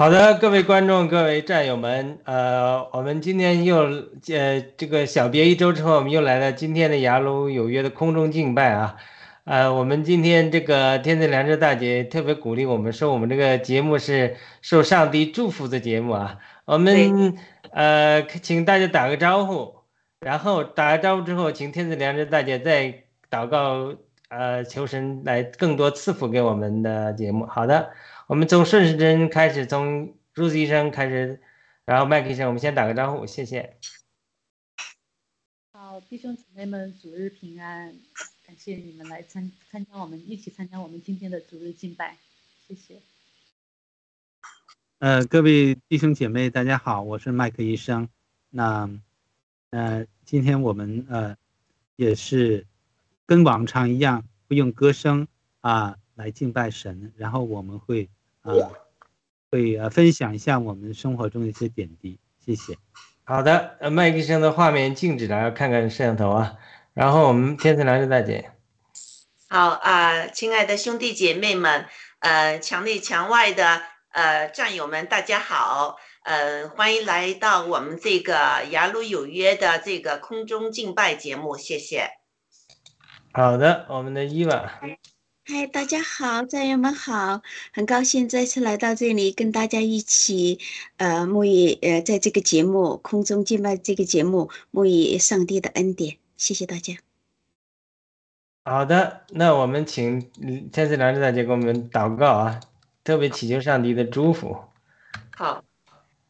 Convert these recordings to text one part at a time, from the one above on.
好的，各位观众、各位战友们，呃，我们今天又呃这个小别一周之后，我们又来了今天的雅鲁有约的空中敬拜啊，呃，我们今天这个天赐良知大姐特别鼓励我们说，我们这个节目是受上帝祝福的节目啊，我们呃请大家打个招呼，然后打个招呼之后，请天赐良知大姐再祷告，呃，求神来更多赐福给我们的节目。好的。我们从顺时针开始，从 Rose 医生开始，然后麦克医生，我们先打个招呼，谢谢。好，弟兄姊妹们，主日平安，感谢你们来参参加我们一起参加我们今天的主日敬拜，谢谢。呃，各位弟兄姐妹，大家好，我是麦克医生。那，呃，今天我们呃也是跟往常一样，会用歌声啊来敬拜神，然后我们会。啊，会呃分享一下我们生活中的一些点滴，谢谢。好的，呃，麦医生的画面静止了，要看看摄像头啊。然后我们天赐良知大姐，好啊，亲爱的兄弟姐妹们，呃，墙内墙外的呃战友们，大家好，呃，欢迎来到我们这个雅鲁有约的这个空中敬拜节目，谢谢。好的，我们的伊娃。嗨，大家好，战友们好，很高兴再次来到这里，跟大家一起，呃，沐浴，呃，在这个节目空中敬拜这个节目沐浴上帝的恩典，谢谢大家。好的，那我们请天赐良知大姐给我们祷告啊，特别祈求上帝的祝福。好，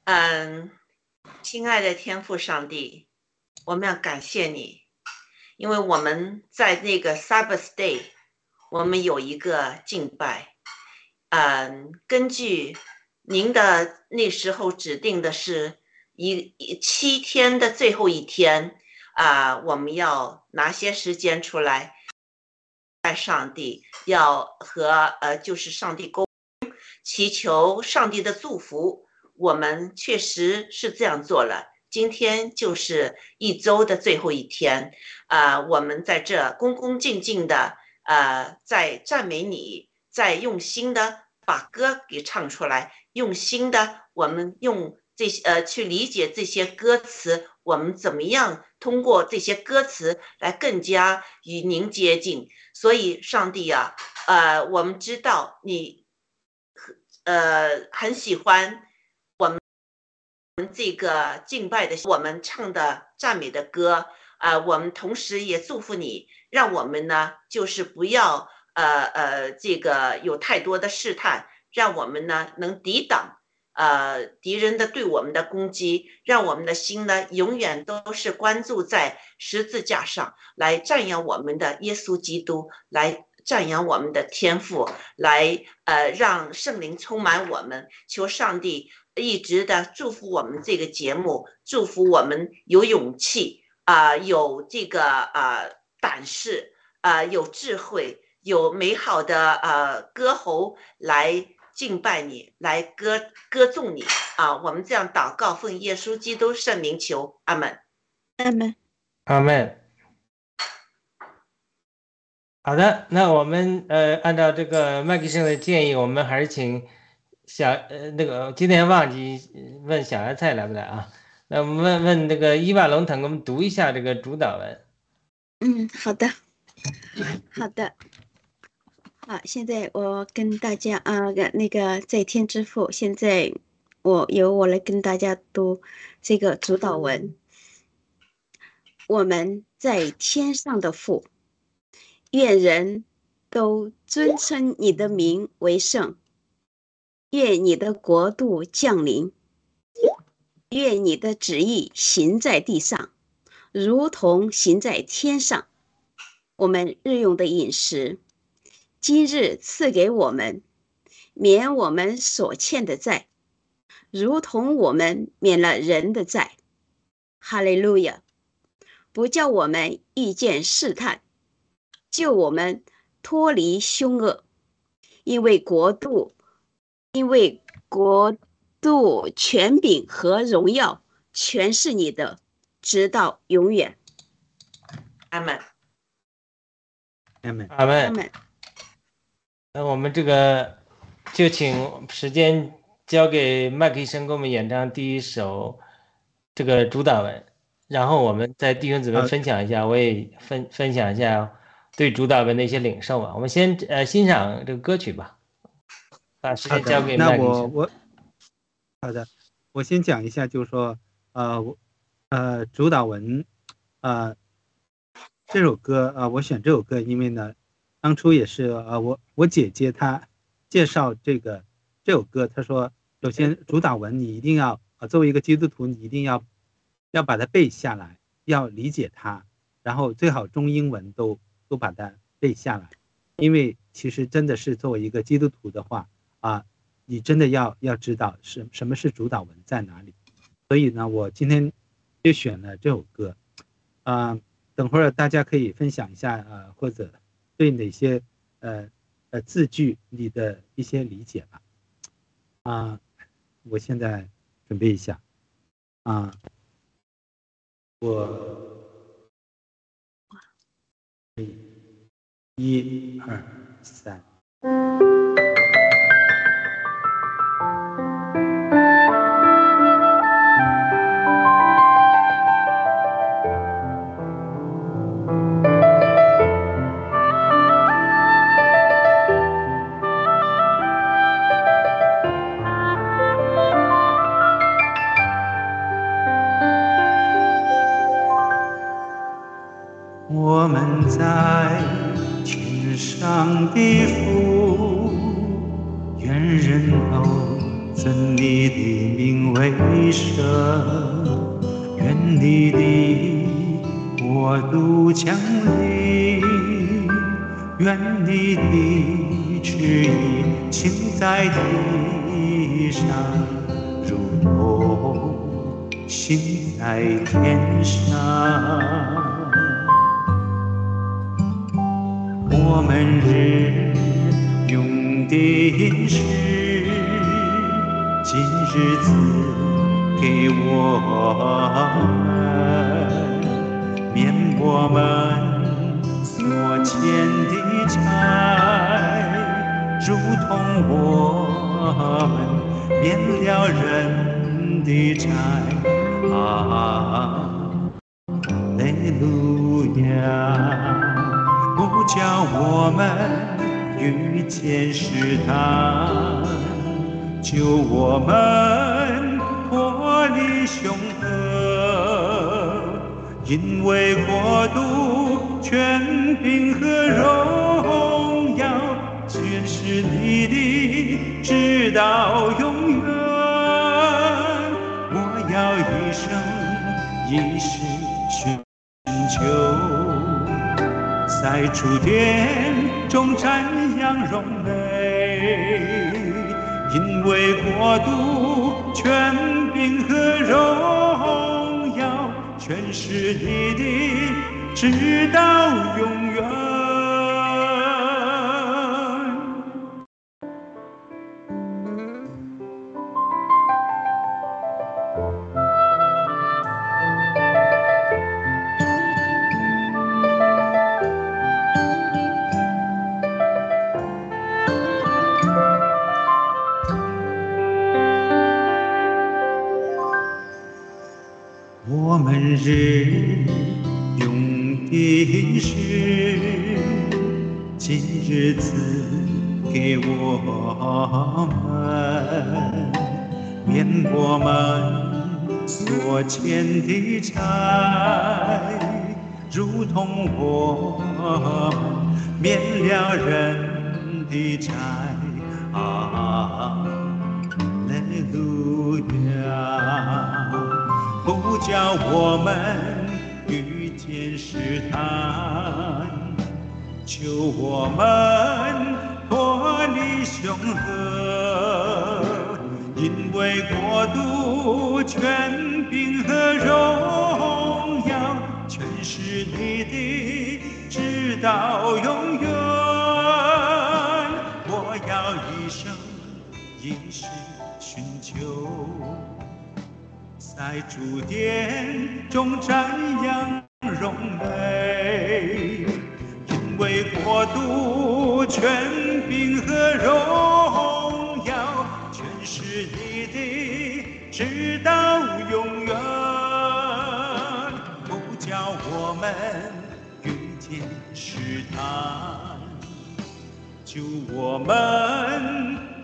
嗯，亲爱的天父上帝，我们要感谢你，因为我们在那个 Sabbath Day。我们有一个敬拜，嗯，根据您的那时候指定的是一七天的最后一天啊，我们要拿些时间出来拜上帝，要和呃就是上帝沟祈求上帝的祝福。我们确实是这样做了。今天就是一周的最后一天啊，我们在这恭恭敬敬的。呃，在赞美你，在用心的把歌给唱出来，用心的我们用这些呃去理解这些歌词，我们怎么样通过这些歌词来更加与您接近？所以，上帝啊，呃，我们知道你，呃，很喜欢我们这个敬拜的，我们唱的赞美的歌。啊，我们同时也祝福你，让我们呢，就是不要呃呃，这个有太多的试探，让我们呢能抵挡呃敌人的对我们的攻击，让我们的心呢永远都是关注在十字架上来赞扬我们的耶稣基督，来赞扬我们的天赋，来呃让圣灵充满我们，求上帝一直的祝福我们这个节目，祝福我们有勇气。啊，有这个啊胆识啊，有智慧，有美好的呃歌喉来敬拜你，来歌歌颂你啊！我们这样祷告，奉耶稣基督圣名求，阿门，阿门，阿门。好的，那我们呃按照这个麦克生的建议，我们还是请小呃那个今天忘记问小芽菜来不来啊？那我们问问那个伊瓦龙腾，我们读一下这个主导文。嗯，好的，好的，好，现在我跟大家啊，那个在天之父，现在我由我来跟大家读这个主导文。我们在天上的父，愿人都尊称你的名为圣，愿你的国度降临。愿你的旨意行在地上，如同行在天上。我们日用的饮食，今日赐给我们，免我们所欠的债，如同我们免了人的债。哈利路亚！不叫我们遇见试探，救我们脱离凶恶，因为国度，因为国。度权柄和荣耀全是你的，直到永远。阿门。阿门。阿门。那我们这个就请时间交给麦克医生给我们演唱第一首这个主打文，然后我们再弟兄姊妹好分享一下，我也分分享一下对主打文的一些领受吧。我们先呃欣赏这个歌曲吧，把时间交给麦克医生。我我好的，我先讲一下，就是说，呃，我呃，主导文，呃，这首歌，呃，我选这首歌，因为呢，当初也是呃，我我姐姐她介绍这个这首歌，她说，首先主导文你一定要，呃，作为一个基督徒，你一定要要把它背下来，要理解它，然后最好中英文都都把它背下来，因为其实真的是作为一个基督徒的话啊。你真的要要知道什什么是主导文在哪里，所以呢，我今天就选了这首歌，啊、等会儿大家可以分享一下，呃，或者对哪些呃呃字句你的一些理解吧，啊、我现在准备一下，啊、我可以，一二三。在天上的父，愿人都尊你的名为圣，愿你的国度降临，愿你的旨意行在地上，如同行在天上。我们日用的饮食，今日赐给我们，免我们所欠的债，如同我们免了人的债。啊，遇见试探，救我们脱离凶恶，因为国度、权柄和荣耀，全是你的，直到永远。我要一生一世寻求。在主殿中瞻仰荣美，因为国度、权柄和荣耀，全是你的，直到永远。们脱离凶恶，因为国度、权柄和荣耀，全是你的，直到永远。我要一生一世寻求。在主殿中瞻仰荣美，国度、权柄和荣耀，全是你的直到永远。不叫我们遇见试探，救我们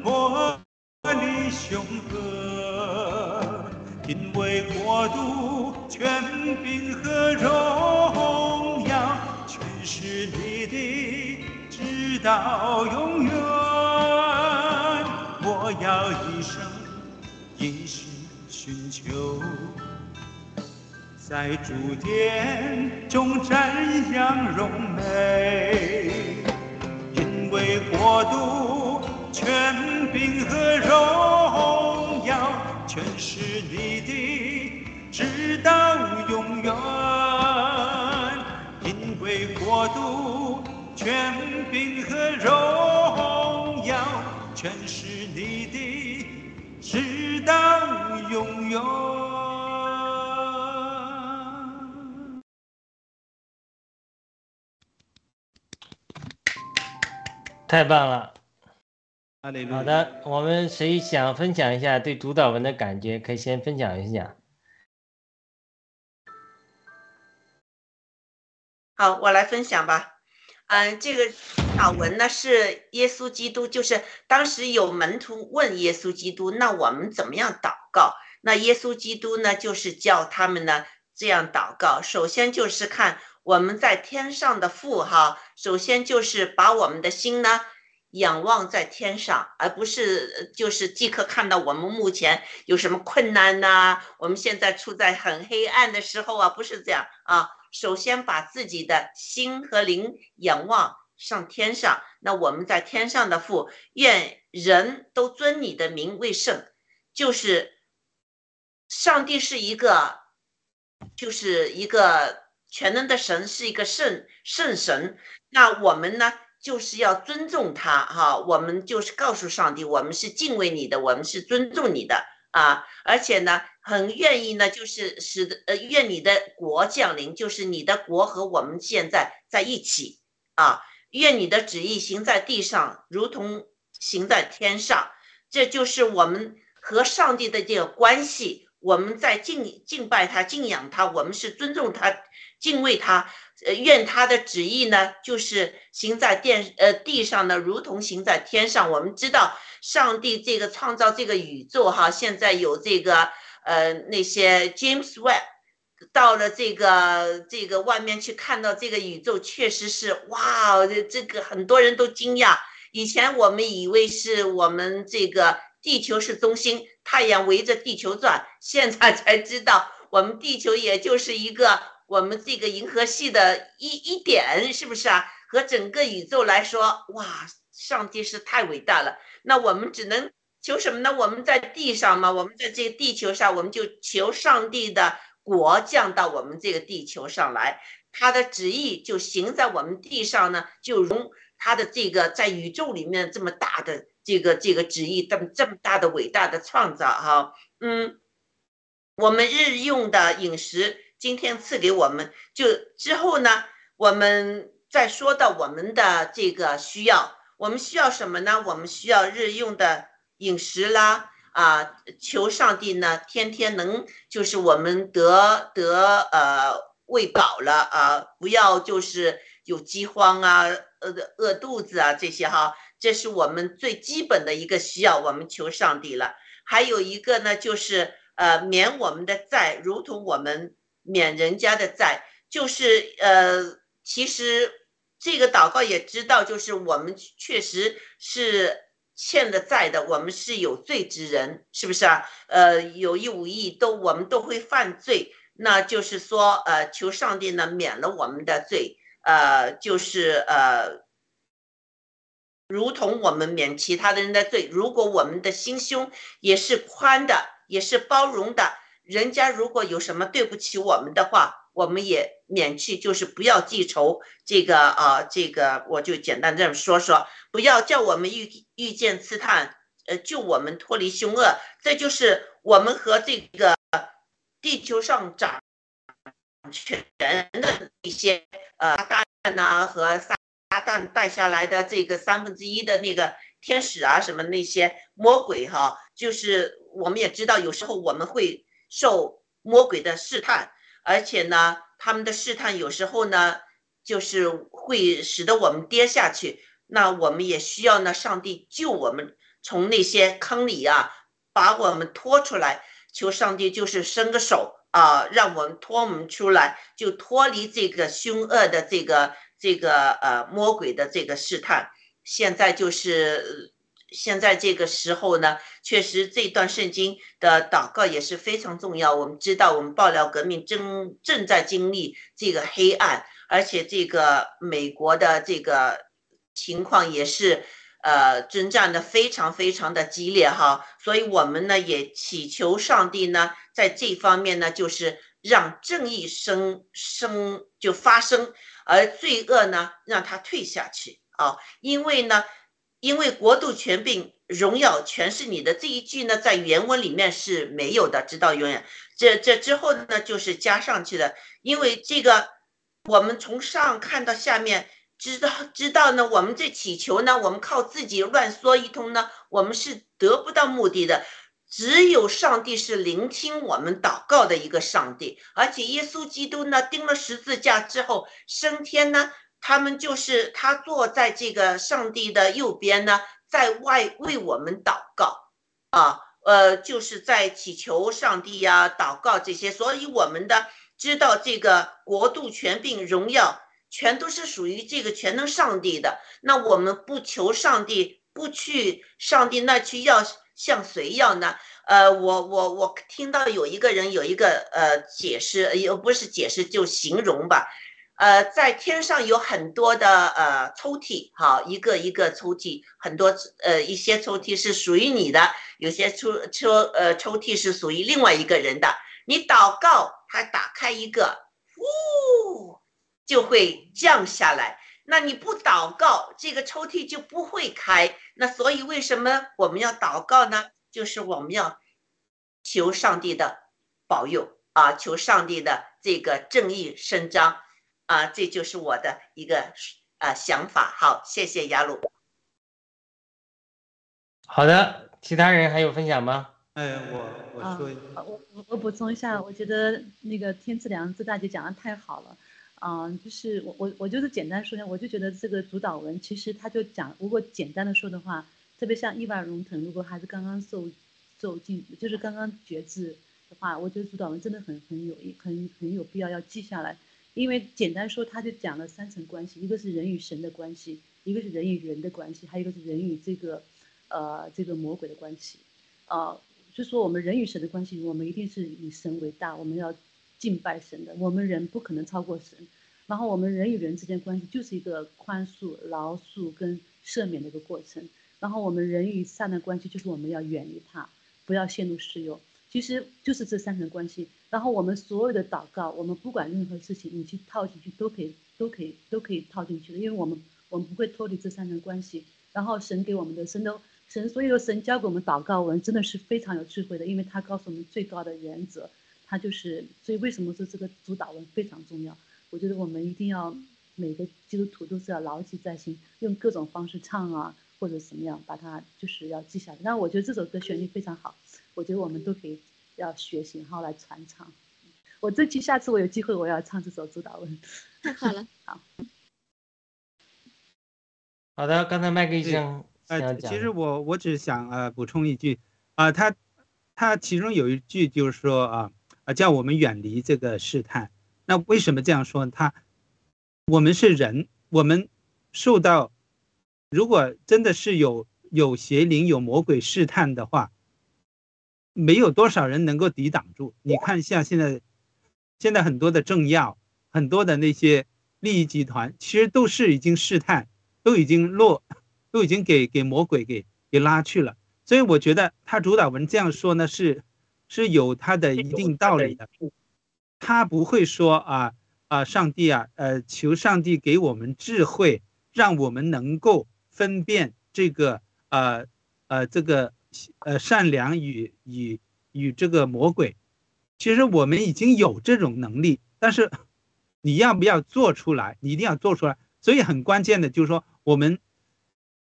脱离凶恶，因为国度、权柄和荣耀全是你，到永远。我要一生一世寻求，在主殿中瞻仰荣美，因为国度、权柄和荣耀全是你的，直到永远。因为国度、权柄和荣耀全是你的，直到永远。太棒了。好的，我们谁想分享一下对主导文的感觉，可以先分享一下。好，我来分享吧。嗯，这个祷文呢是耶稣基督，就是当时有门徒问耶稣基督，那我们怎么样祷告？那耶稣基督呢，就是叫他们呢这样祷告。首先就是看我们在天上的父哈，首先就是把我们的心呢仰望在天上，而不是就是即刻看到我们目前有什么困难呐、我们现在处在很黑暗的时候啊，不是这样啊。首先把自己的心和灵仰望上天上，那我们在天上的父，愿人都尊你的名为圣，就是上帝是一个，就是一个全能的神，是一个圣圣神。那我们呢，就是要尊重他哈、我们就是告诉上帝，我们是敬畏你的，我们是尊重你的。啊，而且呢，很愿意呢，就是使得呃，愿你的国降临，就是你的国和我们现在在一起啊，愿你的旨意行在地上，如同行在天上。这就是我们和上帝的这个关系。我们在敬敬拜他、敬仰他，我们是尊重他、敬畏他。呃，愿他的旨意呢，就是行在电呃地上呢，如同行在天上。我们知道上帝这个创造这个宇宙哈，现在有这个呃那些 James Webb 到了这个这个外面去看到这个宇宙，确实是哇，这这个很多人都惊讶。以前我们以为是我们这个地球是中心，太阳围着地球转，现在才知道我们地球也就是一个我们这个银河系的一一点，是不是啊？和整个宇宙来说，哇，上帝是太伟大了。那我们只能求什么呢？我们在地上嘛，我们在这个地球上，我们就求上帝的国降到我们这个地球上来，他的旨意就行在我们地上呢，就容他的这个在宇宙里面这么大的这个这个旨意，这么这么大的伟大的创造哈，嗯，我们日用的饮食今天赐给我们，就之后呢，我们再说到我们的这个需要，我们需要什么呢？我们需要日用的饮食啦，啊，求上帝呢，天天能就是我们得得呃喂饱了啊，不要就是有饥荒啊，呃饿肚子啊这些哈，这是我们最基本的一个需要，我们求上帝了。还有一个呢，就是呃免我们的债，如同我们免人家的债，就是呃其实这个祷告也知道，就是我们确实是欠的债的，我们是有罪之人，是不是啊？呃，有意无意都我们都会犯罪，那就是说呃求上帝呢免了我们的罪，呃就是呃。如同我们免其他的人的罪，如果我们的心胸也是宽的，也是包容的，人家如果有什么对不起我们的话，我们也免去，就是不要记仇。这个啊，这个我就简单这么说说，不要叫我们遇遇见刺探，呃，救我们脱离凶恶。这就是我们和这个地球上掌权的一些呃大蛋呐和撒。撒旦带下来的这个三分之一的那个天使啊，什么那些魔鬼哈，就是我们也知道，有时候我们会受魔鬼的试探，而且呢，他们的试探有时候呢，就是会使得我们跌下去。那我们也需要呢，上帝救我们从那些坑里啊，把我们拖出来。求上帝就是伸个手啊，让我们拖我们出来，就脱离这个凶恶的这个这个呃魔鬼的这个试探。现在就是现在这个时候呢，确实这段圣经的祷告也是非常重要。我们知道，我们爆料革命正正在经历这个黑暗，而且这个美国的这个。情况也是，呃，征战的非常非常的激烈哈，所以我们呢也祈求上帝呢，在这方面呢，就是让正义生生就发生，而罪恶呢让它退下去啊，因为呢，因为国度权柄荣耀全是你的这一句呢，在原文里面是没有的，直到永远。这这之后呢，就是加上去的，因为这个我们从上看到下面。知道知道呢，我们这祈求呢，我们靠自己乱说一通呢，我们是得不到目的的。只有上帝是聆听我们祷告的一个上帝，而且耶稣基督呢，钉了十字架之后升天呢，他们就是他坐在这个上帝的右边呢，在外为我们祷告啊，呃，就是在祈求上帝呀，祷告这些，所以我们的知道这个国度权柄荣耀。全都是属于这个全能上帝的。那我们不求上帝，不去上帝那去要向谁要呢？呃，我我我听到有一个人有一个呃解释，又不是解释就形容吧。呃，在天上有很多的呃抽屉，好一个一个抽屉，很多呃一些抽屉是属于你的，有些抽抽呃抽屉是属于另外一个人的。你祷告，他打开一个，呜。就会降下来。那你不祷告，这个抽屉就不会开。那所以为什么我们要祷告呢？就是我们要求上帝的保佑啊，求上帝的这个正义伸张啊，这就是我的一个啊想法。好，谢谢雅鲁。好的，其他人还有分享吗？哎，我我说，我我我补充一下，我觉得那个天赐良知大姐讲的太好了。嗯，就是我我我就是简单说一下，我就觉得这个主导文其实他就讲，如果简单的说的话，特别像意外荣腾，如果还是刚刚受受尽，就是刚刚觉知的话，我觉得主导文真的很很有很很有必要要记下来，因为简单说他就讲了三层关系，一个是人与神的关系，一个是人与人的关系，还有一个是人与这个呃这个魔鬼的关系，呃，就说我们人与神的关系，我们一定是以神为大，我们要。敬拜神的，我们人不可能超过神。然后我们人与人之间关系就是一个宽恕、饶恕跟赦免的一个过程。然后我们人与善的关系就是我们要远离他，不要陷入私欲。其实就是这三层关系。然后我们所有的祷告，我们不管任何事情，你去套进去都可以，都可以，都可以套进去的，因为我们我们不会脱离这三层关系。然后神给我们的神都神所有的神教给我们祷告文真的是非常有智慧的，因为他告诉我们最高的原则。他就是，所以为什么说这个主导文非常重要？我觉得我们一定要每个基督徒都是要牢记在心，用各种方式唱啊，或者怎么样，把它就是要记下来。那我觉得这首歌旋律非常好，我觉得我们都可以要学习，然后来传唱。我这期下次我有机会我要唱这首主导文。太好了，好。好的，刚才麦克医生呃，其实我我只想呃补充一句啊，他他其中有一句就是说啊。啊，叫我们远离这个试探。那为什么这样说？他，我们是人，我们受到，如果真的是有有邪灵、有魔鬼试探的话，没有多少人能够抵挡住。你看，像现在，现在很多的政要，很多的那些利益集团，其实都是已经试探，都已经落，都已经给给魔鬼给给拉去了。所以我觉得他主导文这样说呢是。是有他的一定道理的，他不会说啊啊，上帝啊，呃，求上帝给我们智慧，让我们能够分辨这个呃呃这个呃善良与与与这个魔鬼。其实我们已经有这种能力，但是你要不要做出来？你一定要做出来。所以很关键的就是说，我们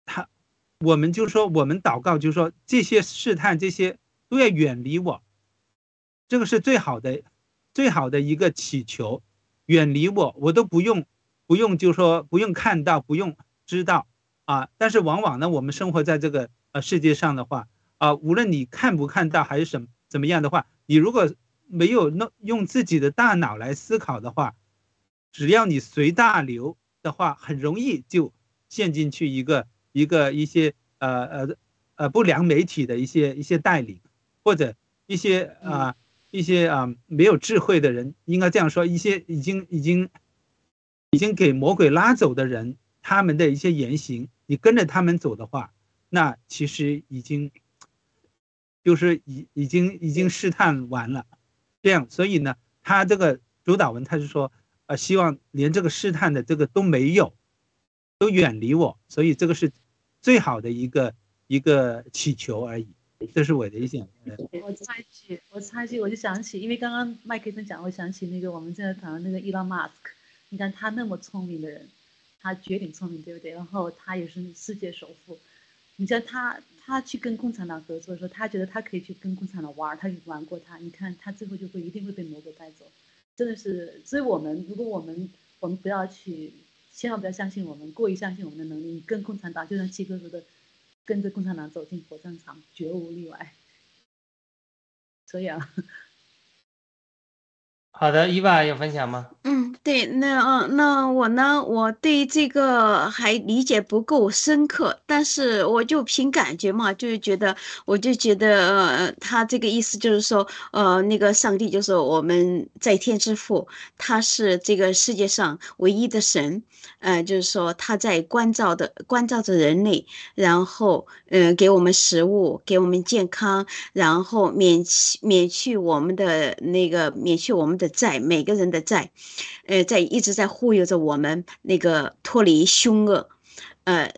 他我们就说我们祷告，就是说这些试探这些。都要远离我。这个是最好的，最好的一个祈求，远离我，我都不用，不用，就说不用看到，不用知道啊。但是往往呢，我们生活在这个呃世界上的话啊，无论你看不看到还是什么怎么样的话，你如果没有弄用自己的大脑来思考的话，只要你随大流的话，很容易就陷进去一个一个一些呃呃呃不良媒体的一些一些带领，或者一些啊。一些啊没有智慧的人，应该这样说：一些已经已经已经给魔鬼拉走的人，他们的一些言行，你跟着他们走的话，那其实已经就是已已经已经试探完了。这样，所以呢，他这个主导文他是说，呃，希望连这个试探的这个都没有，都远离我。所以这个是最好的一个一个祈求而已。这是我的意见。我插一句，我插一句，我就想起，因为刚刚麦克森讲，我想起那个我们现在谈的那个伊朗马斯克。你看他那么聪明的人，他绝顶聪明，对不对？然后他也是世界首富。你像他，他去跟共产党合作的时候，他觉得他可以去跟共产党玩，他玩过他。你看他最后就会一定会被魔鬼带走。真的是，所以我们如果我们我们不要去，千万不要相信我们过于相信我们的能力，你跟共产党就像七哥说的。跟着共产党走进火葬场，绝无例外。所以啊。好的，伊娃有分享吗？嗯，对，那嗯，那我呢，我对这个还理解不够深刻，但是我就凭感觉嘛，就是觉得，我就觉得，呃，他这个意思就是说，呃，那个上帝就是我们在天之父，他是这个世界上唯一的神，呃，就是说他在关照的关照着人类，然后，嗯，给我们食物，给我们健康，然后免去免去我们的那个免去我们的的。债，每个人的债，呃，在一直在忽悠着我们那个脱离凶恶，呃，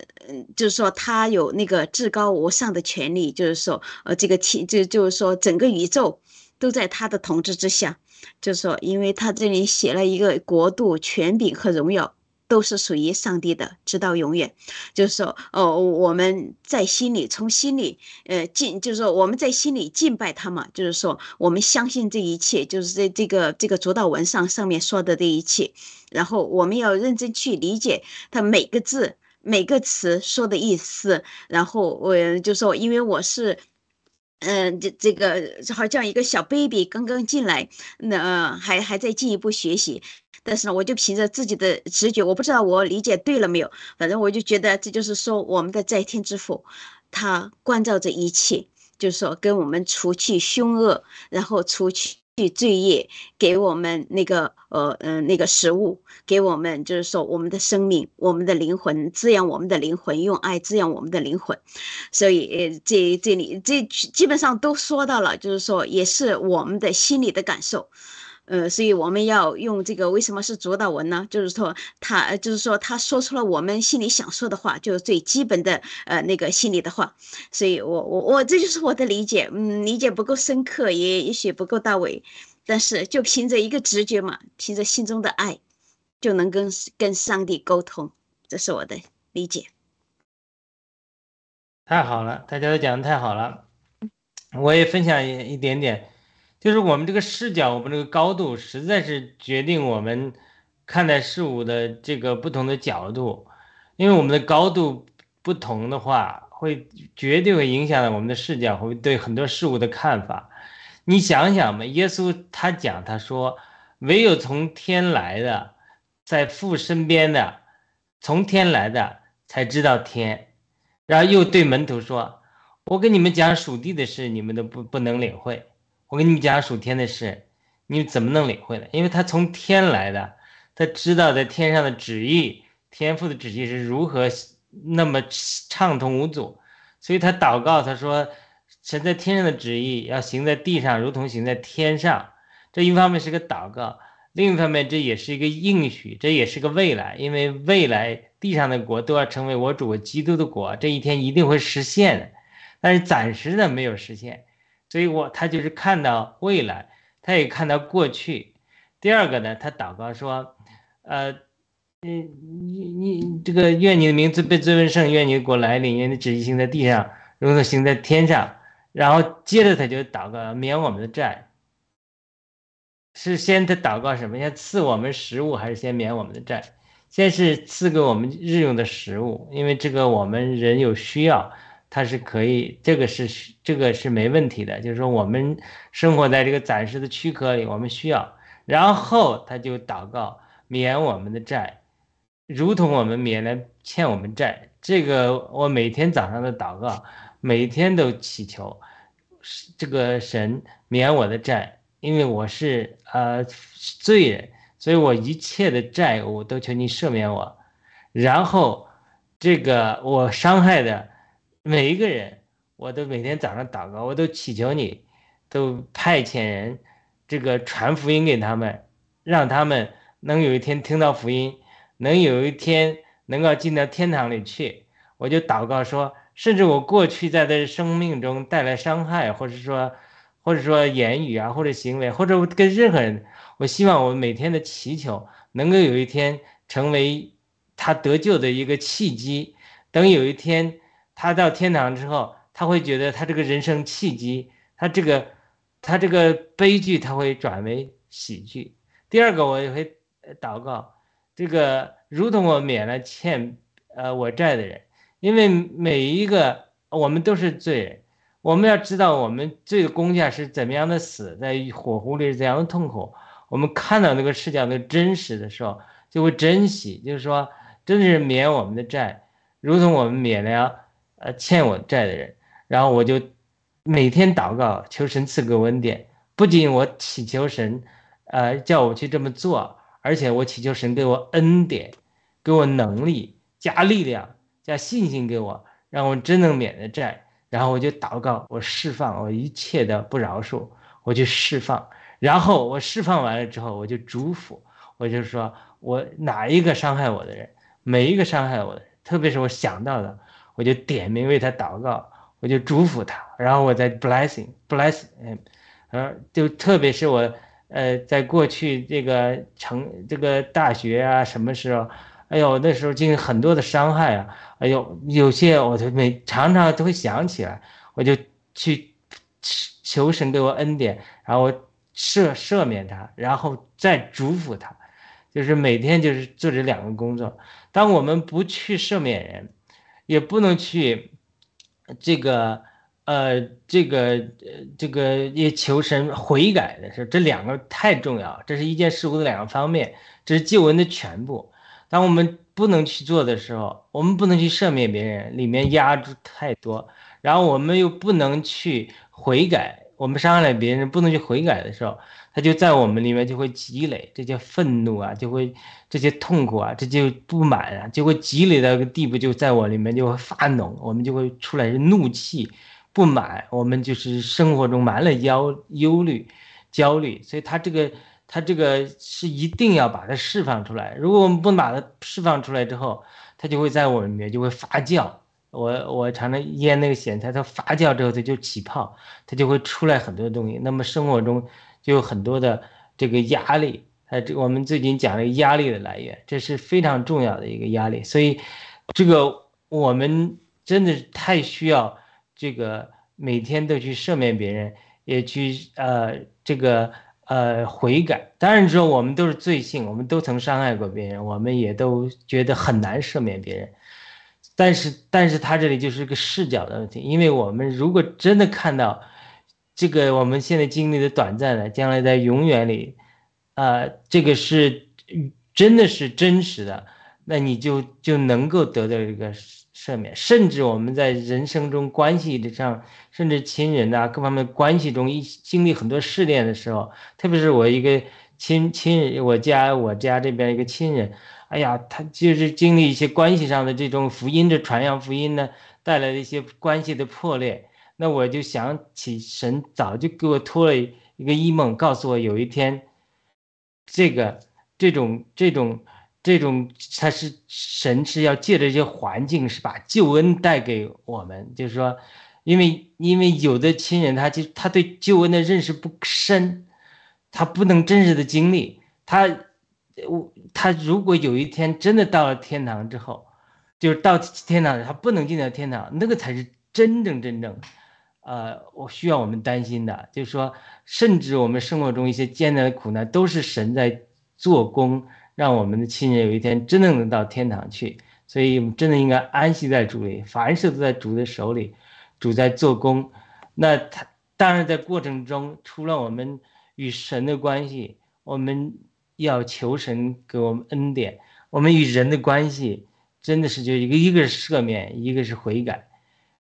就是说他有那个至高无上的权利，就是说，呃，这个天，就就是说整个宇宙都在他的统治之下，就是说，因为他这里写了一个国度、权柄和荣耀。都是属于上帝的，直到永远。就是说，哦，我们在心里，从心里，呃，敬，就是说我们在心里敬拜他嘛。就是说，我们相信这一切，就是在这个这个主导文上上面说的这一切。然后我们要认真去理解他每个字、每个词说的意思。然后我就说，因为我是。嗯，这这个好像一个小 baby 刚刚进来，那还还在进一步学习。但是呢，我就凭着自己的直觉，我不知道我理解对了没有。反正我就觉得，这就是说，我们的在天之父，他关照着一切，就是说，跟我们除去凶恶，然后除去。去罪业，给我们那个呃嗯那个食物，给我们就是说我们的生命，我们的灵魂滋养我们的灵魂，用爱滋养我们的灵魂。所以这这里这基本上都说到了，就是说也是我们的心里的感受。呃，所以我们要用这个，为什么是主导文呢？就是说，他就是说，他说出了我们心里想说的话，就是最基本的呃那个心里的话。所以我我我这就是我的理解，嗯，理解不够深刻，也也许不够到位，但是就凭着一个直觉嘛，凭着心中的爱，就能跟跟上帝沟通，这是我的理解。太好了，大家都讲的太好了，我也分享一一点点。就是我们这个视角，我们这个高度，实在是决定我们看待事物的这个不同的角度。因为我们的高度不同的话，会绝对会影响到我们的视角，会对很多事物的看法。你想想吧，耶稣他讲，他说，唯有从天来的，在父身边的，从天来的才知道天。然后又对门徒说，我跟你们讲属地的事，你们都不不能领会。我跟你讲属天的事，你怎么能领会呢？因为他从天来的，他知道在天上的旨意，天父的旨意是如何那么畅通无阻，所以他祷告，他说：“神在天上的旨意要行在地上，如同行在天上。”这一方面是个祷告，另一方面这也是一个应许，这也是个未来，因为未来地上的国都要成为我主基督的国，这一天一定会实现的，但是暂时呢没有实现。所以，我他就是看到未来，他也看到过去。第二个呢，他祷告说：“呃，嗯，你你这个愿你的名字被尊为圣，愿你的国来临，愿你旨意行在地上，如同行在天上。然后接着他就祷告免我们的债。是先他祷告什么？先赐我们食物，还是先免我们的债？先是赐给我们日用的食物，因为这个我们人有需要，他是可以，这个是这个是没问题的。就是说我们生活在这个暂时的躯壳里，我们需要。然后他就祷告免我们的债，如同我们免了欠我们债。这个我每天早上的祷告，每天都祈求，这个神免我的债。因为我是呃罪人，所以我一切的债务都求你赦免我。然后，这个我伤害的每一个人，我都每天早上祷告，我都祈求你，都派遣人，这个传福音给他们，让他们能有一天听到福音，能有一天能够进到天堂里去。我就祷告说，甚至我过去在的生命中带来伤害，或者说。或者说言语啊，或者行为，或者跟任何人，我希望我每天的祈求能够有一天成为他得救的一个契机。等有一天他到天堂之后，他会觉得他这个人生契机，他这个他这个悲剧，他会转为喜剧。第二个，我也会祷告，这个如同我免了欠呃我债的人，因为每一个我们都是罪人。我们要知道，我们这个公家是怎么样的死，在火湖里怎样的痛苦。我们看到那个世界的真实的时候，就会珍惜，就是说，真的是免我们的债，如同我们免了呃欠我债的人。然后我就每天祷告，求神赐给我恩典。不仅我祈求神，呃，叫我去这么做，而且我祈求神给我恩典，给我能力，加力量，加信心给我，让我真能免的债。然后我就祷告，我释放我一切的不饶恕，我去释放。然后我释放完了之后，我就祝福，我就说我哪一个伤害我的人，每一个伤害我的人，特别是我想到的，我就点名为他祷告，我就祝福他。然后我再 blessing blessing，嗯，呃，就特别是我，呃，在过去这个成这个大学啊，什么时候？哎呦，那时候经历很多的伤害啊！哎呦，有些我就每常常都会想起来，我就去求神给我恩典，然后赦赦免他，然后再祝福他，就是每天就是做这两个工作。当我们不去赦免人，也不能去这个呃这个呃这个也求神悔改的时候，这两个太重要，这是一件事物的两个方面，这是救恩的全部。当我们不能去做的时候，我们不能去赦免别人，里面压住太多，然后我们又不能去悔改，我们伤害了别人，不能去悔改的时候，他就在我们里面就会积累这些愤怒啊，就会这些痛苦啊，这就不满啊，就会积累到一个地步，就在我里面就会发脓，我们就会出来是怒气、不满，我们就是生活中满了忧忧虑、焦虑，所以他这个。他这个是一定要把它释放出来，如果我们不把它释放出来之后，它就会在我里面就会发酵。我我常常腌那个咸菜，它发酵之后它就起泡，它就会出来很多东西。那么生活中就有很多的这个压力，呃，这我们最近讲了压力的来源，这是非常重要的一个压力。所以，这个我们真的太需要这个每天都去赦免别人，也去呃这个。呃，悔改。当然说，我们都是罪性，我们都曾伤害过别人，我们也都觉得很难赦免别人。但是，但是他这里就是个视角的问题，因为我们如果真的看到这个我们现在经历的短暂的，将来在永远里，啊，这个是真的是真实的，那你就就能够得到这个。赦免，甚至我们在人生中关系上，甚至亲人呐各方面关系中，一经历很多试炼的时候，特别是我一个亲亲人，我家我家这边一个亲人，哎呀，他就是经历一些关系上的这种福音的传扬，福音呢带来的一些关系的破裂，那我就想起神早就给我托了一个异梦，告诉我有一天，这个这种这种。这种他是神是要借着这些环境是把救恩带给我们，就是说，因为因为有的亲人他就他对救恩的认识不深，他不能真实的经历他，我他如果有一天真的到了天堂之后，就是到天堂他不能进到天堂，那个才是真正真正，呃，我需要我们担心的，就是说，甚至我们生活中一些艰难的苦难，都是神在做工，让我们的亲人有一天真的能到天堂去。所以，我们真的应该安息在主里，凡事都在主的手里，主在做工。那他当然在过程中，除了我们与神的关系，我们要求神给我们恩典。我们与人的关系，真的是就一个一个是赦免，一个是悔改，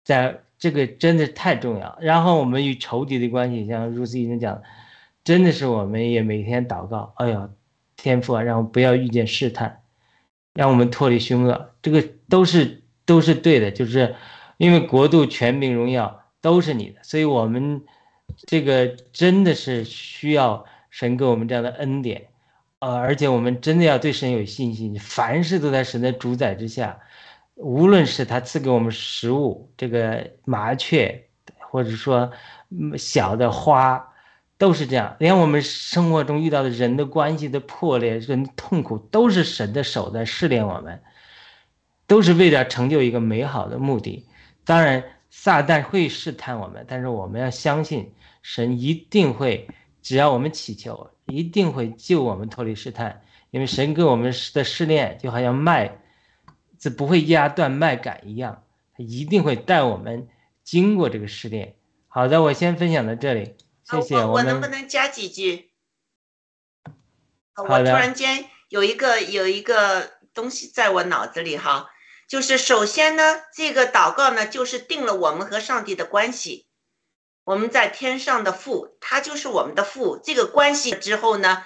在。这个真的太重要。然后我们与仇敌的关系，像如斯医生讲，真的是我们也每天祷告。哎呦，天父啊，让我不要遇见试探，让我们脱离凶恶。这个都是都是对的，就是因为国度、权柄、荣耀都是你的，所以我们这个真的是需要神给我们这样的恩典，呃，而且我们真的要对神有信心，凡事都在神的主宰之下。无论是他赐给我们食物，这个麻雀，或者说小的花，都是这样。连我们生活中遇到的人的关系的破裂、人痛苦，都是神的手在试炼我们，都是为了成就一个美好的目的。当然，撒旦会试探我们，但是我们要相信神一定会，只要我们祈求，一定会救我们脱离试探。因为神给我们的试炼，就好像麦。是不会压断麦秆一样，他一定会带我们经过这个试炼。好的，我先分享到这里，谢谢。我我能不能加几句？我突然间有一个有一个东西在我脑子里哈，就是首先呢，这个祷告呢，就是定了我们和上帝的关系。我们在天上的父，他就是我们的父，这个关系之后呢，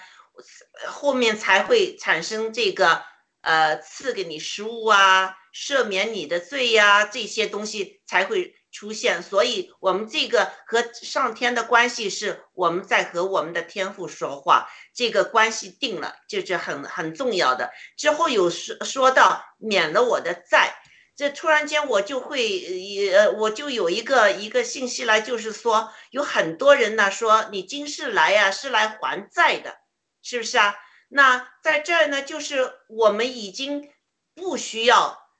后面才会产生这个。呃，赐给你食物啊，赦免你的罪呀，这些东西才会出现。所以，我们这个和上天的关系是我们在和我们的天父说话，这个关系定了，就是很很重要的。之后有说说到免了我的债，这突然间我就会呃，我就有一个一个信息来，就是说有很多人呢说你今世来呀是来还债的，是不是啊？那在这儿呢，就是我们已经不需要，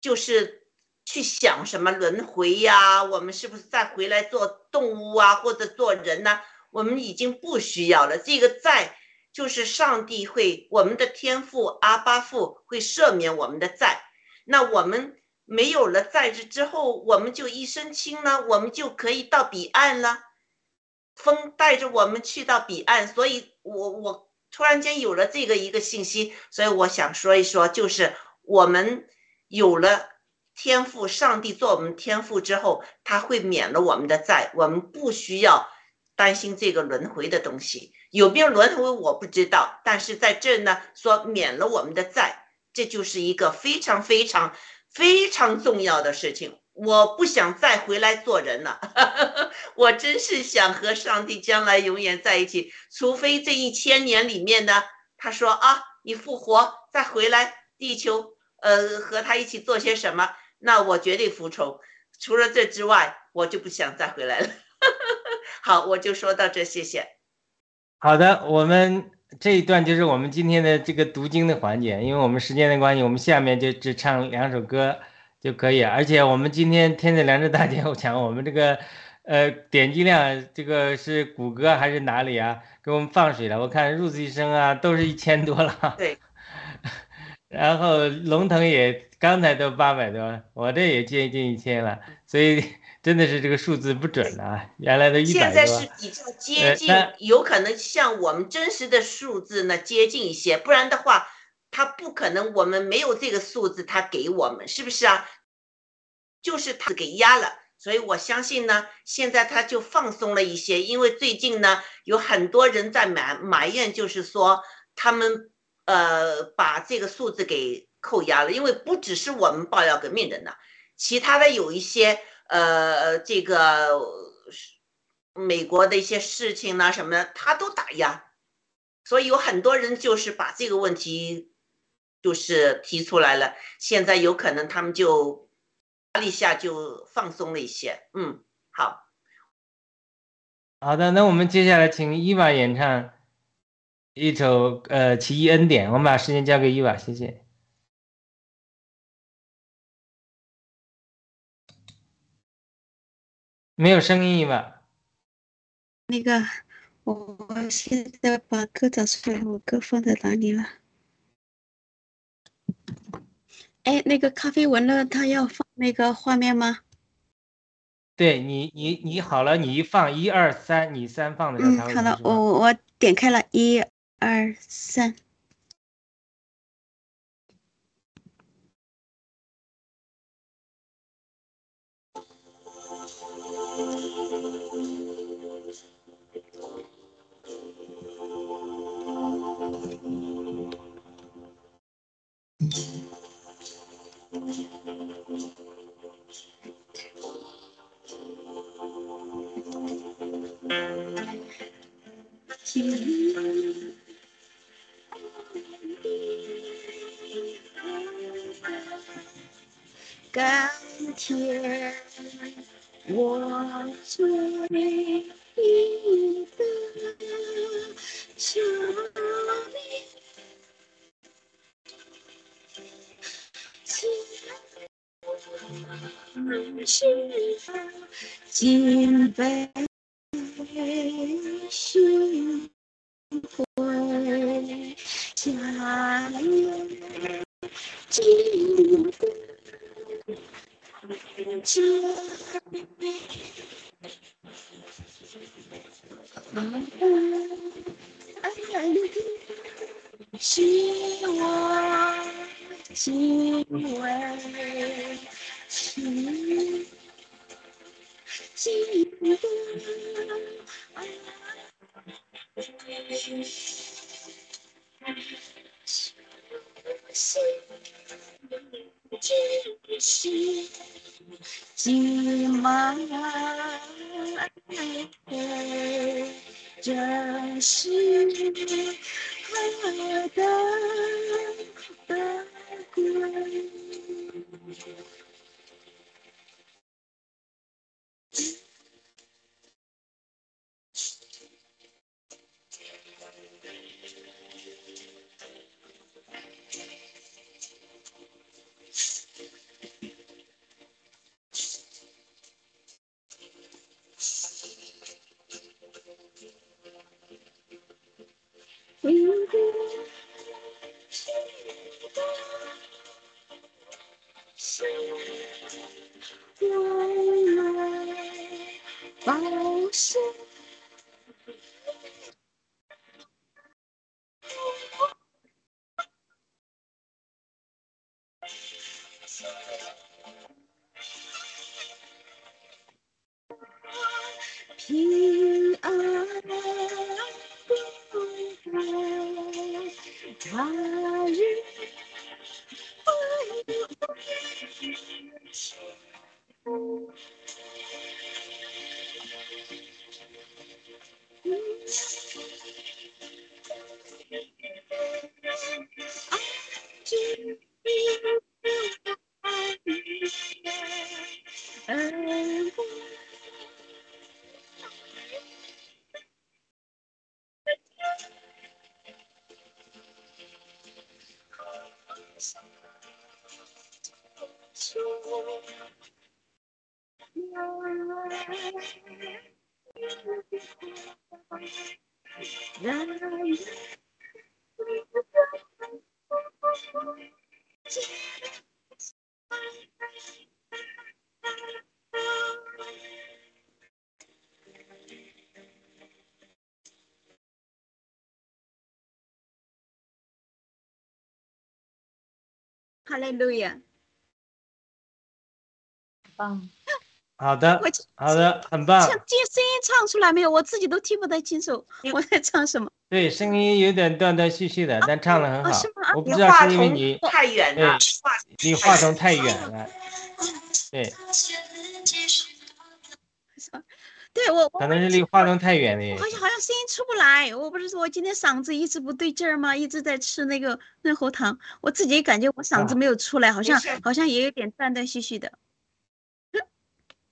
就是去想什么轮回呀，我们是不是再回来做动物啊，或者做人呢？我们已经不需要了。这个债就是上帝会，我们的天父阿巴父会赦免我们的债。那我们没有了债之之后，我们就一身轻了，我们就可以到彼岸了。风带着我们去到彼岸，所以我我。突然间有了这个一个信息，所以我想说一说，就是我们有了天赋，上帝做我们天赋之后，他会免了我们的债，我们不需要担心这个轮回的东西。有没有轮回我不知道，但是在这呢，说免了我们的债，这就是一个非常非常非常重要的事情。我不想再回来做人了，我真是想和上帝将来永远在一起。除非这一千年里面呢，他说啊，你复活再回来地球，呃，和他一起做些什么，那我绝对服从。除了这之外，我就不想再回来了。好，我就说到这，谢谢。好的，我们这一段就是我们今天的这个读经的环节，因为我们时间的关系，我们下面就只唱两首歌。就可以，而且我们今天天子良知大节，我讲我们这个，呃，点击量，这个是谷歌还是哪里啊？给我们放水了，我看入资医生啊，都是一千多了。对。然后龙腾也刚才都八百多，我这也接近一千了，所以真的是这个数字不准了，原来的一百多。现在是比较接近，有可能像我们真实的数字呢接近一些，不然的话。他不可能，我们没有这个数字，他给我们是不是啊？就是他给压了，所以我相信呢，现在他就放松了一些，因为最近呢有很多人在埋埋怨，就是说他们呃把这个数字给扣押了，因为不只是我们爆料革命的呢，其他的有一些呃这个美国的一些事情呢什么的，他都打压，所以有很多人就是把这个问题。就是提出来了，现在有可能他们就压力下就放松了一些。嗯，好，好的，那我们接下来请伊娃演唱一首呃《奇异恩典》，我们把时间交给伊娃，谢谢。没有声音吧？那个，我我现在把歌找出来，我歌放在哪里了？哎，那个咖啡闻了，他要放那个画面吗？对你，你你好了，你一放一二三，你三放的时候嗯，它会好了，我我我点开了，一二三。感天我最哈利路亚！棒，好的，好的，很棒唱。这声音唱出来没有？我自己都听不太清楚你我在唱什么。对，声音有点断断续续的，但唱的很好哦是吗。我不知道是因为你太远了，你话筒太远了。对，对我，我可能是离化妆太远了也好。像好像声音出不来，我不是说我今天嗓子一直不对劲儿吗？一直在吃那个润喉糖，我自己感觉我嗓子啊没有出来，好像好像也有点断断续续的。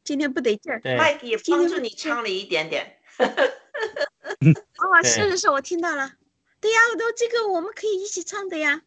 今天不得劲儿。对，麦克也帮助你唱了一点点。哦，是是是，我听到了。对呀，我都这个我们可以一起唱的呀，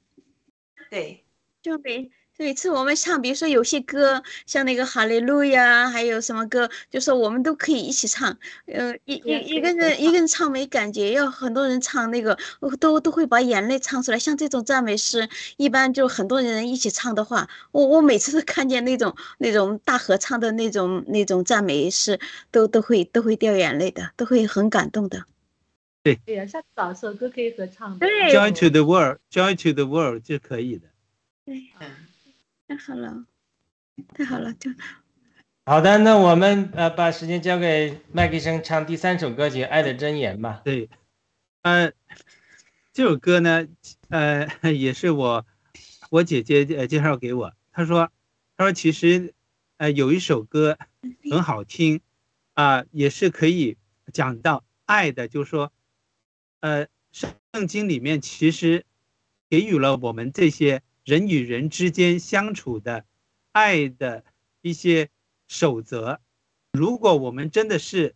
对，就每每次我们唱，比如说有些歌，像那个《哈利路亚》，还有什么歌，就说我们都可以一起唱。呃，一一一个人一个人唱没感觉，要很多人唱那个，都都会把眼泪唱出来。像这种赞美诗，一般就很多人一起唱的话，我我每次都看见那种那种大合唱的那种那种赞美诗，都都会都会掉眼泪的，都会很感动的。对对呀，下次找首歌可以合唱的。对，Joy to the world，Joy to the world 就可以的。对。太好了，太好了，就好的。那我们呃把时间交给麦克医生唱第三首歌曲《爱的箴言》吧。对，呃，这首歌呢，呃，也是我我姐姐呃介绍给我。她说，她说其实呃有一首歌很好听啊，也是可以讲到爱的，就是说，呃，圣经里面其实给予了我们这些。人与人之间相处的爱的一些守则，如果我们真的是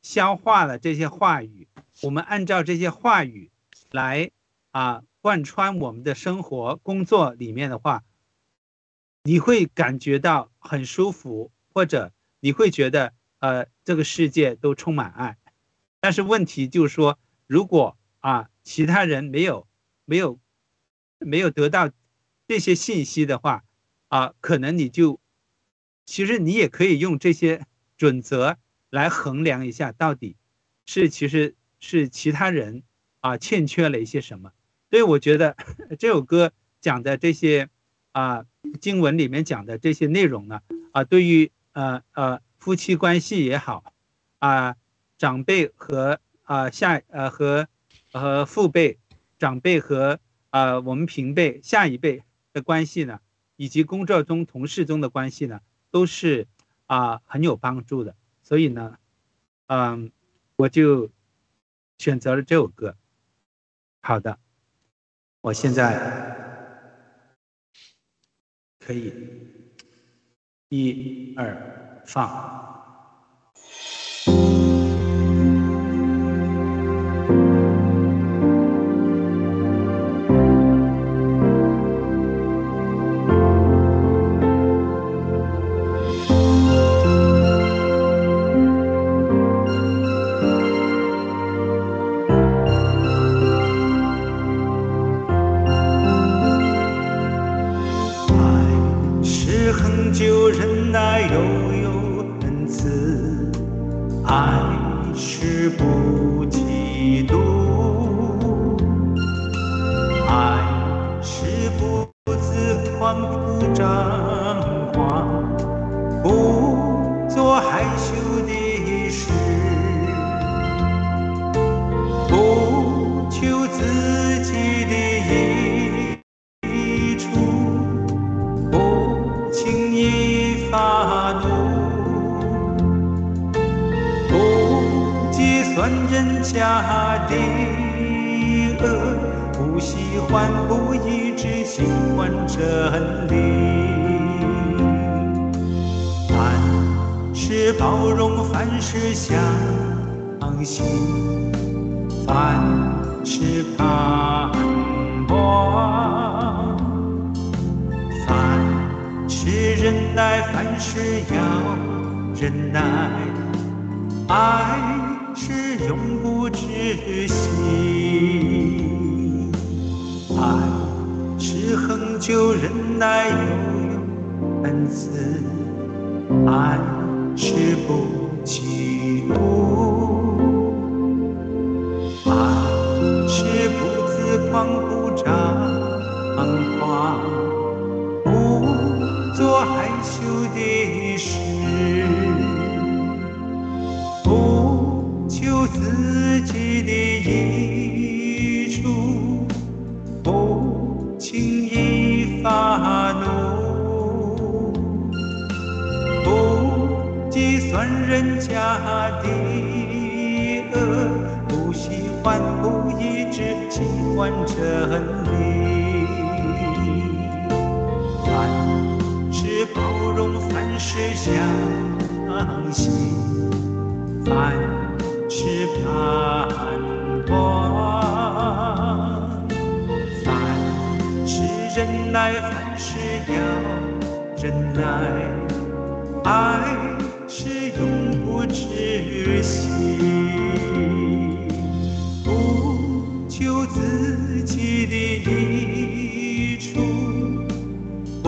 消化了这些话语，我们按照这些话语来啊贯穿我们的生活、工作里面的话，你会感觉到很舒服，或者你会觉得呃这个世界都充满爱。但是问题就是说，如果啊其他人没有没有没有得到。这些信息的话，啊，可能你就，其实你也可以用这些 准则来衡量一下，到底是其实是其他人啊欠缺了一些什么。所以我觉得 这首歌讲的这些啊经文里面讲的这些内容呢，啊，对于呃呃夫妻关系也好，啊长辈和啊下呃和和父辈、长辈和啊我们平辈下一辈。的关系呢，以及工作中同事中的关系呢，都是啊很有帮助的。所以呢，嗯，我就选择了这首歌。好的，我现在可以一二放。喜欢，不一直喜欢真理。凡，事包容；凡事相信；凡事盼望；凡事忍耐；凡事要忍耐。爱，是永不止息。就忍耐又有恩慈，爱是不嫉妒，爱是不自狂。人家的恶，不喜欢不义，只喜欢真理。凡事包容，凡事相信，凡事盼望，凡事忍耐，凡事要忍耐，爱。止息，不求自己的益处，不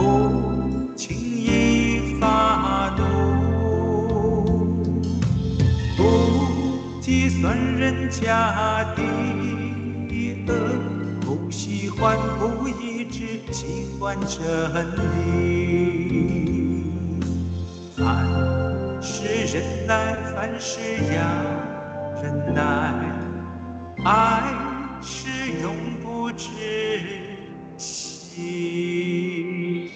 轻易发怒，不计算人家的恶，不喜欢不义之喜欢真理。爱忍耐，凡事要忍耐，爱是永不止息。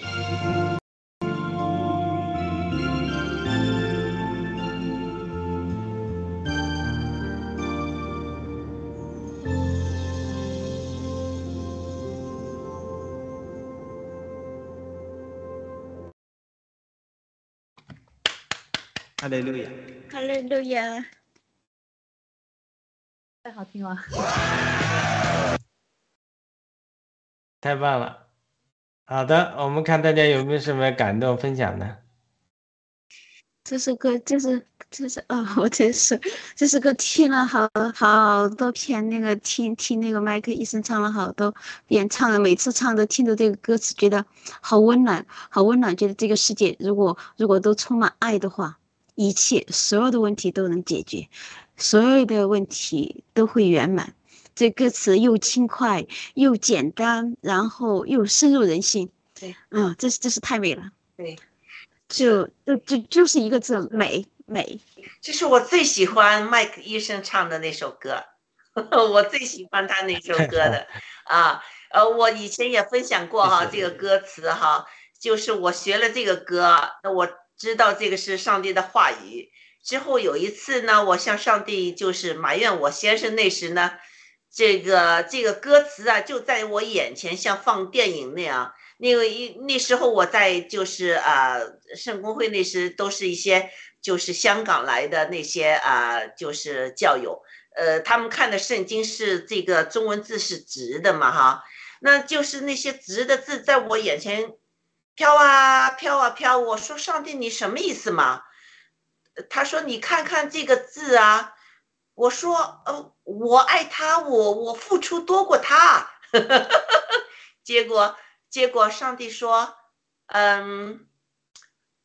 哈利路亚。哈利路亚。太好听了。太棒了。好的，我们看大家有没有什么感动分享呢？这首歌就是就是啊、我真是这首歌听了好好多遍，那个听听那个麦克医生唱了好多遍，唱了每次唱都听着这个歌词，觉得好温暖，好温暖。觉得这个世界如果如果都充满爱的话，一切所有的问题都能解决，所有的问题都会圆满。这歌词又轻快又简单，然后又深入人心。对，嗯，这是这是太美了。对，就就就就是一个字美美。这是我最喜欢麦克医生唱的那首歌，我最喜欢他那首歌的 啊。呃，我以前也分享过哈，这个歌词哈，就是我学了这个歌，那我知道这个是上帝的话语。之后有一次呢，我向上帝就是埋怨我先生那时呢，这个这个歌词啊就在我眼前，像放电影那样。那个一那时候我在就是啊圣公会那时都是一些就是香港来的那些啊就是教友，呃他们看的圣经是这个中文字是直的嘛哈，那就是那些直的字在我眼前飘啊飘啊飘，我说上帝你什么意思嘛？他说你看看这个字啊，我说呃我爱他，我我付出多过他，结果。结果上帝说：“嗯，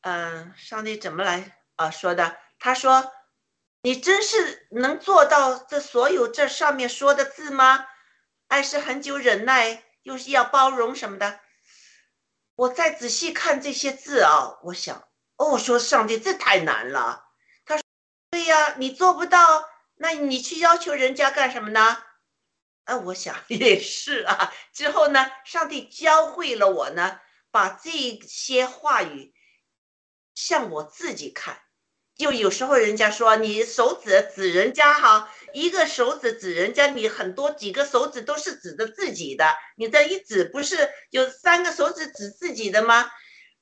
嗯，上帝怎么来啊说的？他说：‘你真是能做到这所有这上面说的字吗？爱是很久忍耐，又是要包容什么的。’我再仔细看这些字啊，我想，哦，说上帝这太难了。他说：‘对呀，你做不到，那你去要求人家干什么呢？’哎，我想 也是啊。之后呢，上帝教会了我呢，把这些话语向我自己看。就有时候人家说你手指指人家哈，一个手指指人家，你很多几个手指都是指的自己的。你这一指不是有三个手指指自己的吗？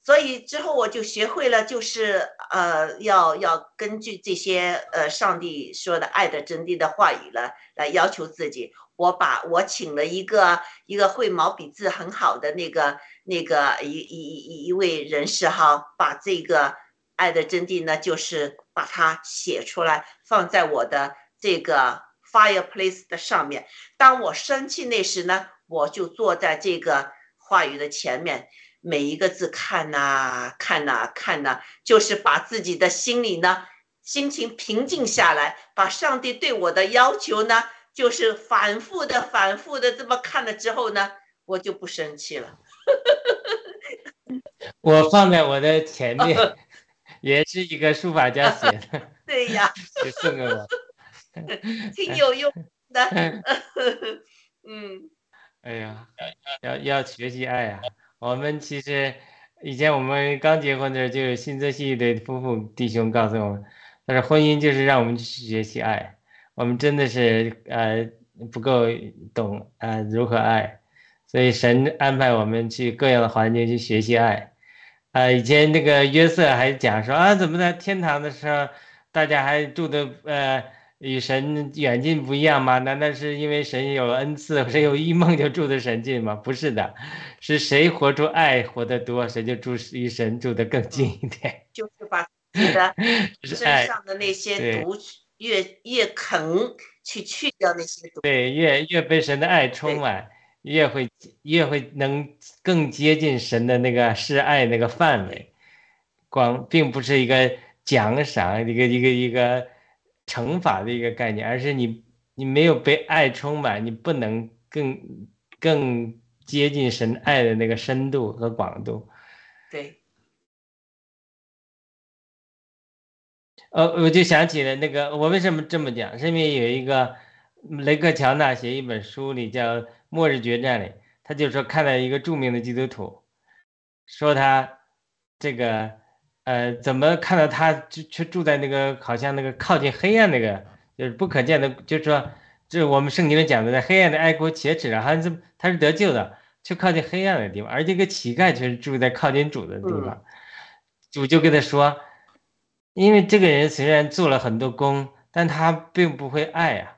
所以之后我就学会了，就是呃，要要根据这些呃上帝说的爱的真谛的话语了，来要求自己。我把我请了一个一个会毛笔字很好的那个那个一一一一位人士哈，把这个爱的真谛呢，就是把它写出来，放在我的这个 fireplace 的上面。当我生气那时呢，我就坐在这个话语的前面，每一个字看呐看呐看呐，就是把自己的心里呢心情平静下来，把上帝对我的要求呢。就是反复的、反复的这么看了之后呢，我就不生气了。我放在我的前面，也是一个书法家写的。对呀，就送给我，挺有用的。嗯，哎呀，要要学习爱啊！我们其实以前我们刚结婚的时候，就有新泽西一对夫妇弟兄告诉我们，但是婚姻就是让我们去学习爱。我们真的是呃不够懂呃如何爱，所以神安排我们去各样的环境去学习爱。呃，以前那个约瑟还讲说啊，怎么在天堂的时候，大家还住的呃与神远近不一样吗？难道是因为神有恩赐，谁有一梦就住的神近吗？不是的，是谁活出爱活得多，谁就住与神住的更近一点。就是把自己的 身，上的那些毒越越啃去去掉那些毒，对，越越被神的爱充满，越会越会能更接近神的那个示爱那个范围。光并不是一个奖赏，一个一个一个惩罚的一个概念，而是你你没有被爱充满，你不能更更接近神爱的那个深度和广度。对，呃，我就想起了那个，我为什么这么讲？是因为有一个雷克乔纳写一本书里叫《末日决战》里，他就说看到一个著名的基督徒，说他这个呃怎么看到他就却住在那个好像那个靠近黑暗那个就是不可见的，就是说这我们圣经里讲的，在黑暗的爱国且耻，好像是他是得救的，却靠近黑暗的地方，而这个乞丐却是住在靠近主的地方。主就跟他说。因为这个人虽然做了很多工，但他并不会爱啊。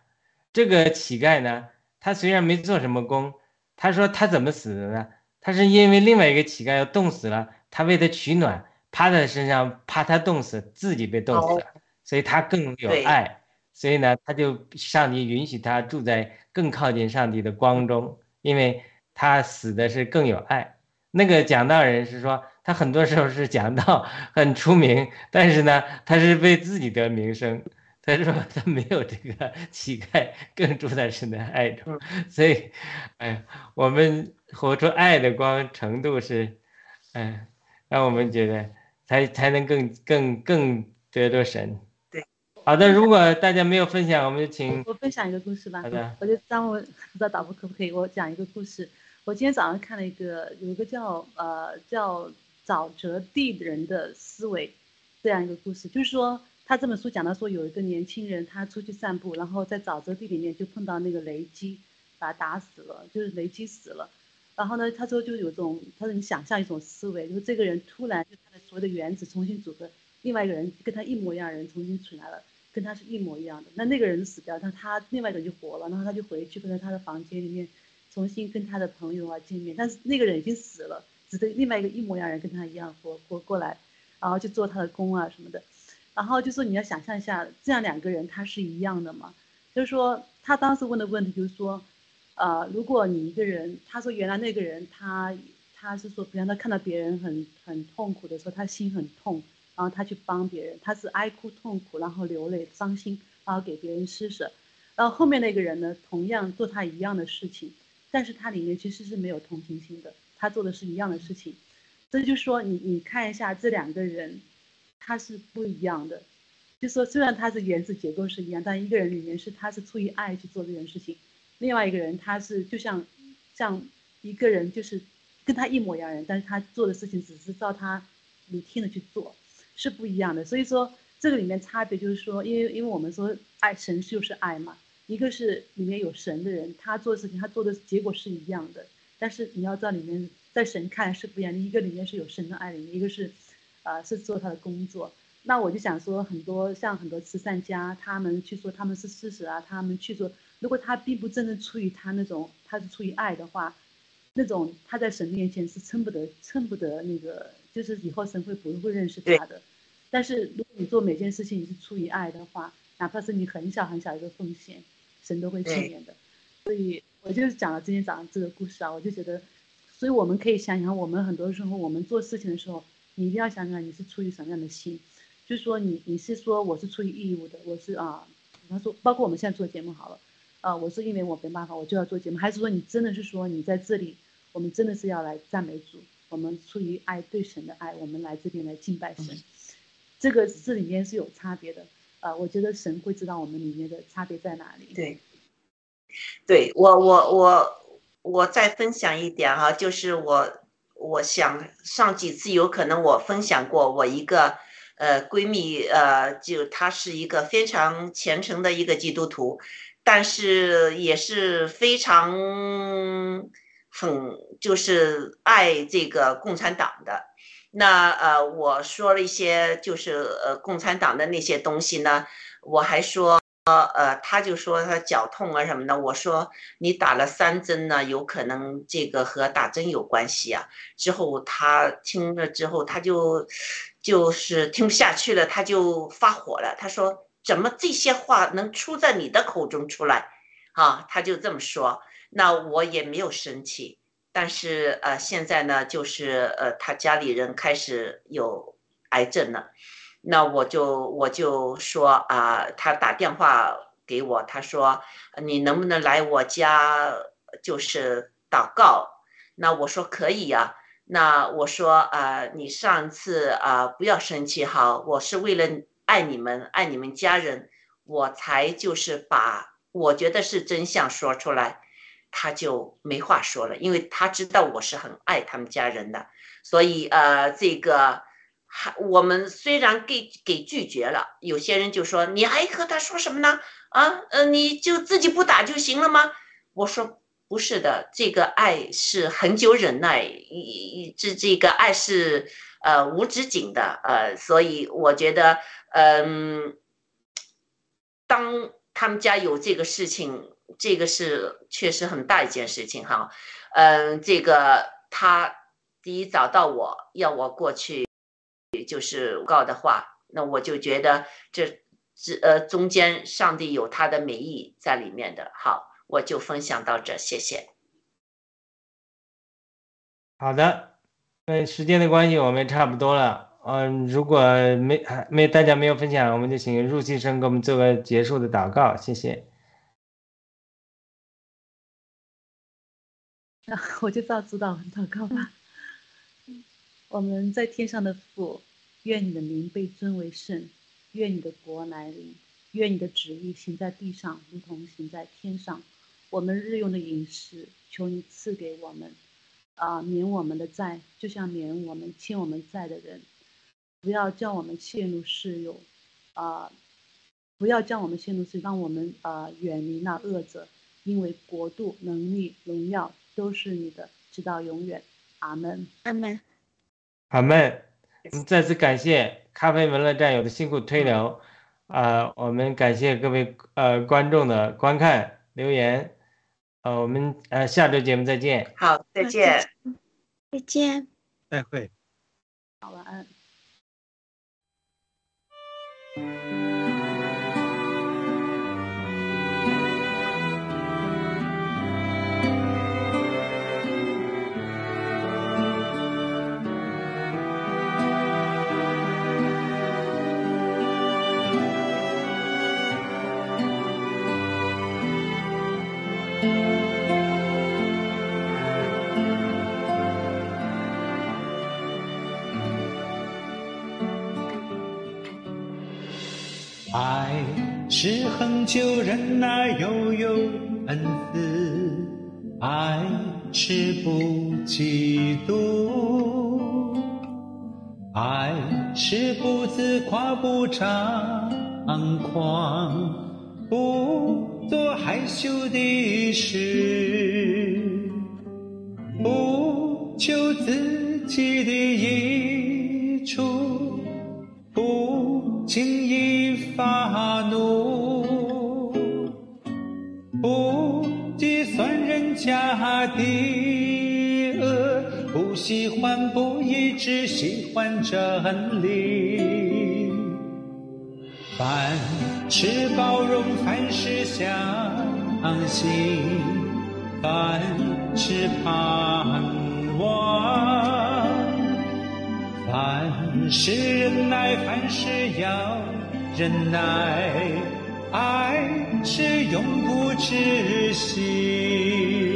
这个乞丐呢，他虽然没做什么工，他说他怎么死的呢？他是因为另外一个乞丐要冻死了，他为他取暖，趴在身上，怕他冻死，自己被冻死了，所以他更有爱。所以呢，他就上帝允许他住在更靠近上帝的光中，因为他死的是更有爱。那个讲道人是说，他很多时候是讲道 很出名，但是呢，他是为自己得名声。他说他没有这个 乞丐更住在神的爱中，所以，哎，我们活出爱的光程度是，哎，让我们觉得才才能更更更得着神。对，好的，如果大家没有分享，我们就请我分享一个故事吧。好的我就当我不知道导播可不可以，我讲一个故事。我今天早上看了一个，有一个叫呃叫沼泽地人的思维这样一个故事，就是说他这本书讲到说有一个年轻人他出去散步，然后在沼泽地里面就碰到那个雷击，把他打死了，就是雷击死了。然后呢，他说就有种，他说你想象一种思维，就是这个人突然就他的所有的原子重新组合，另外一个人跟他一模一样的人重新出来了。跟他是一模一样的，那那个人死掉，但他另外一个人就活了，然后他就回去，在他的房间里面重新跟他的朋友啊见面，但是那个人已经死了，只是另外一个一模一样人跟他一样活活过来，然后去做他的工啊什么的，然后就说你要想象一下，这样两个人他是一样的吗？就是说他当时问的问题就是说，呃，如果你一个人，他说原来那个人他他是说，比方他看到别人很很痛苦的时候，他心很痛。然后他去帮别人，他是哀哭痛苦，然后流泪伤心，然后给别人施舍。然后后面那个人呢，同样做他一样的事情，但是他里面其实是没有同情心的，他做的是一样的事情。这就说，你你看一下这两个人，他是不一样的。就说虽然他是原子结构是一样，但一个人里面是他是出于爱去做这件事情，另外一个人他是就像像一个人就是跟他一模一样人，但是他做的事情只是照他你听的去做。是不一样的，所以说这个里面差别就是说，因为因为我们说爱神就是爱嘛，一个是里面有神的人，他做的事情他做的结果是一样的，但是你要知道里面在神看来是不一样的，一个里面是有神的爱里面，一个是，呃是做他的工作。那我就想说，很多像很多慈善家，他们去说他们是事实啊，他们去做，如果他并不真正出于他那种他是出于爱的话，那种他在神面前是称不得称不得那个。就是以后神会不会认识他的，但是如果你做每件事情你是出于爱的话，哪怕是你很小很小一个奉献，神都会纪念的。所以我就是讲了今天早上这个故事啊，我就觉得，所以我们可以想想，我们很多时候我们做事情的时候，你一定要想想你是出于什么样的心，就是说你你是说我是出于义务的，我是啊，比方说包括我们现在做节目好了，啊，我是因为我没办法我就要做节目，还是说你真的是说你在这里，我们真的是要来赞美主。我们出于爱对神的爱，我们来这边来敬拜神，这个这里面是有差别的。啊，我觉得神会知道我们里面的差别在哪里。对，对我我我我再分享一点哈，就是我我想上几次有可能我分享过我一个呃闺蜜呃，就她是一个非常虔诚的一个基督徒，但是也是非常。很就是爱这个共产党的，那呃我说了一些就是呃共产党的那些东西呢，我还说。呃呃，他就说他脚痛啊什么的。我说你打了三针呢，有可能这个和打针有关系啊。之后他听了之后，他就就是听不下去了，他就发火了。他说怎么这些话能出在你的口中出来？啊，他就这么说。那我也没有生气，但是呃，现在呢，就是呃，他家里人开始有癌症了。那我就我就说啊，他打电话给我，他说你能不能来我家，就是祷告。那我说可以呀。那我说啊，你上次啊不要生气哈，我是为了爱你们，爱你们家人，我才就是把我觉得是真相说出来，他就没话说了，因为他知道我是很爱他们家人的，所以呃这个。还我们虽然给给拒绝了，有些人就说你还和他说什么呢？啊，呃，你就自己不打就行了吗？我说不是的，这个爱是很久忍耐，一这这个爱是呃无止境的，呃，所以我觉得，嗯，当他们家有这个事情，这个是确实很大一件事情哈，嗯，这个他第一找到我要我过去。就是告的话，那我就觉得这这呃中间上帝有他的美意在里面的。好，我就分享到这，谢谢。好的，嗯，时间的关系，我们差不多了。嗯，如果没还没大家没有分享，我们就请入戏生给我们做个结束的祷告，谢谢。那 我就照主导文祷告吧。我们在天上的父，愿你的名被尊为圣，愿你的国来临，愿你的旨意行在地上，如同行在天上。我们日用的饮食，求你赐给我们，啊，免我们的债，就像免我们欠我们债的人。不要叫我们陷入试诱，啊，不要叫我们陷入试，让我们啊远离那恶者，因为国度、能力、荣耀都是你的，直到永远。阿门。阿门。好们，再次感谢咖啡文乐战友的辛苦推流，啊，我们感谢各位呃观众的观看留言，呃，我们呃下周节目再见。好，再见。再见。再会。好，晚安。是恒久忍耐，又有恩慈；爱是不嫉妒；爱是不自夸，不张狂，不做害羞的事，不求自己的益处，家的恶，不喜欢不义，只喜欢真理。凡事包容，凡事相信，凡事盼望，凡事忍耐，凡事要忍耐，爱是永不止息。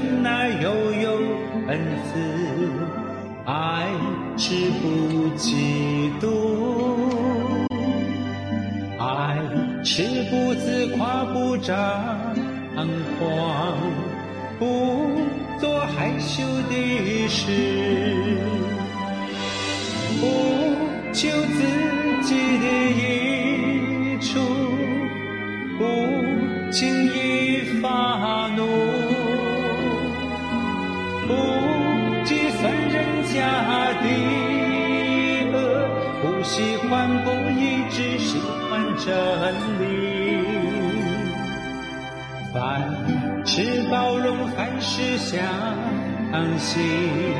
恒久忍耐，又有恩慈；爱是不嫉妒；爱是不自夸不张只想安心。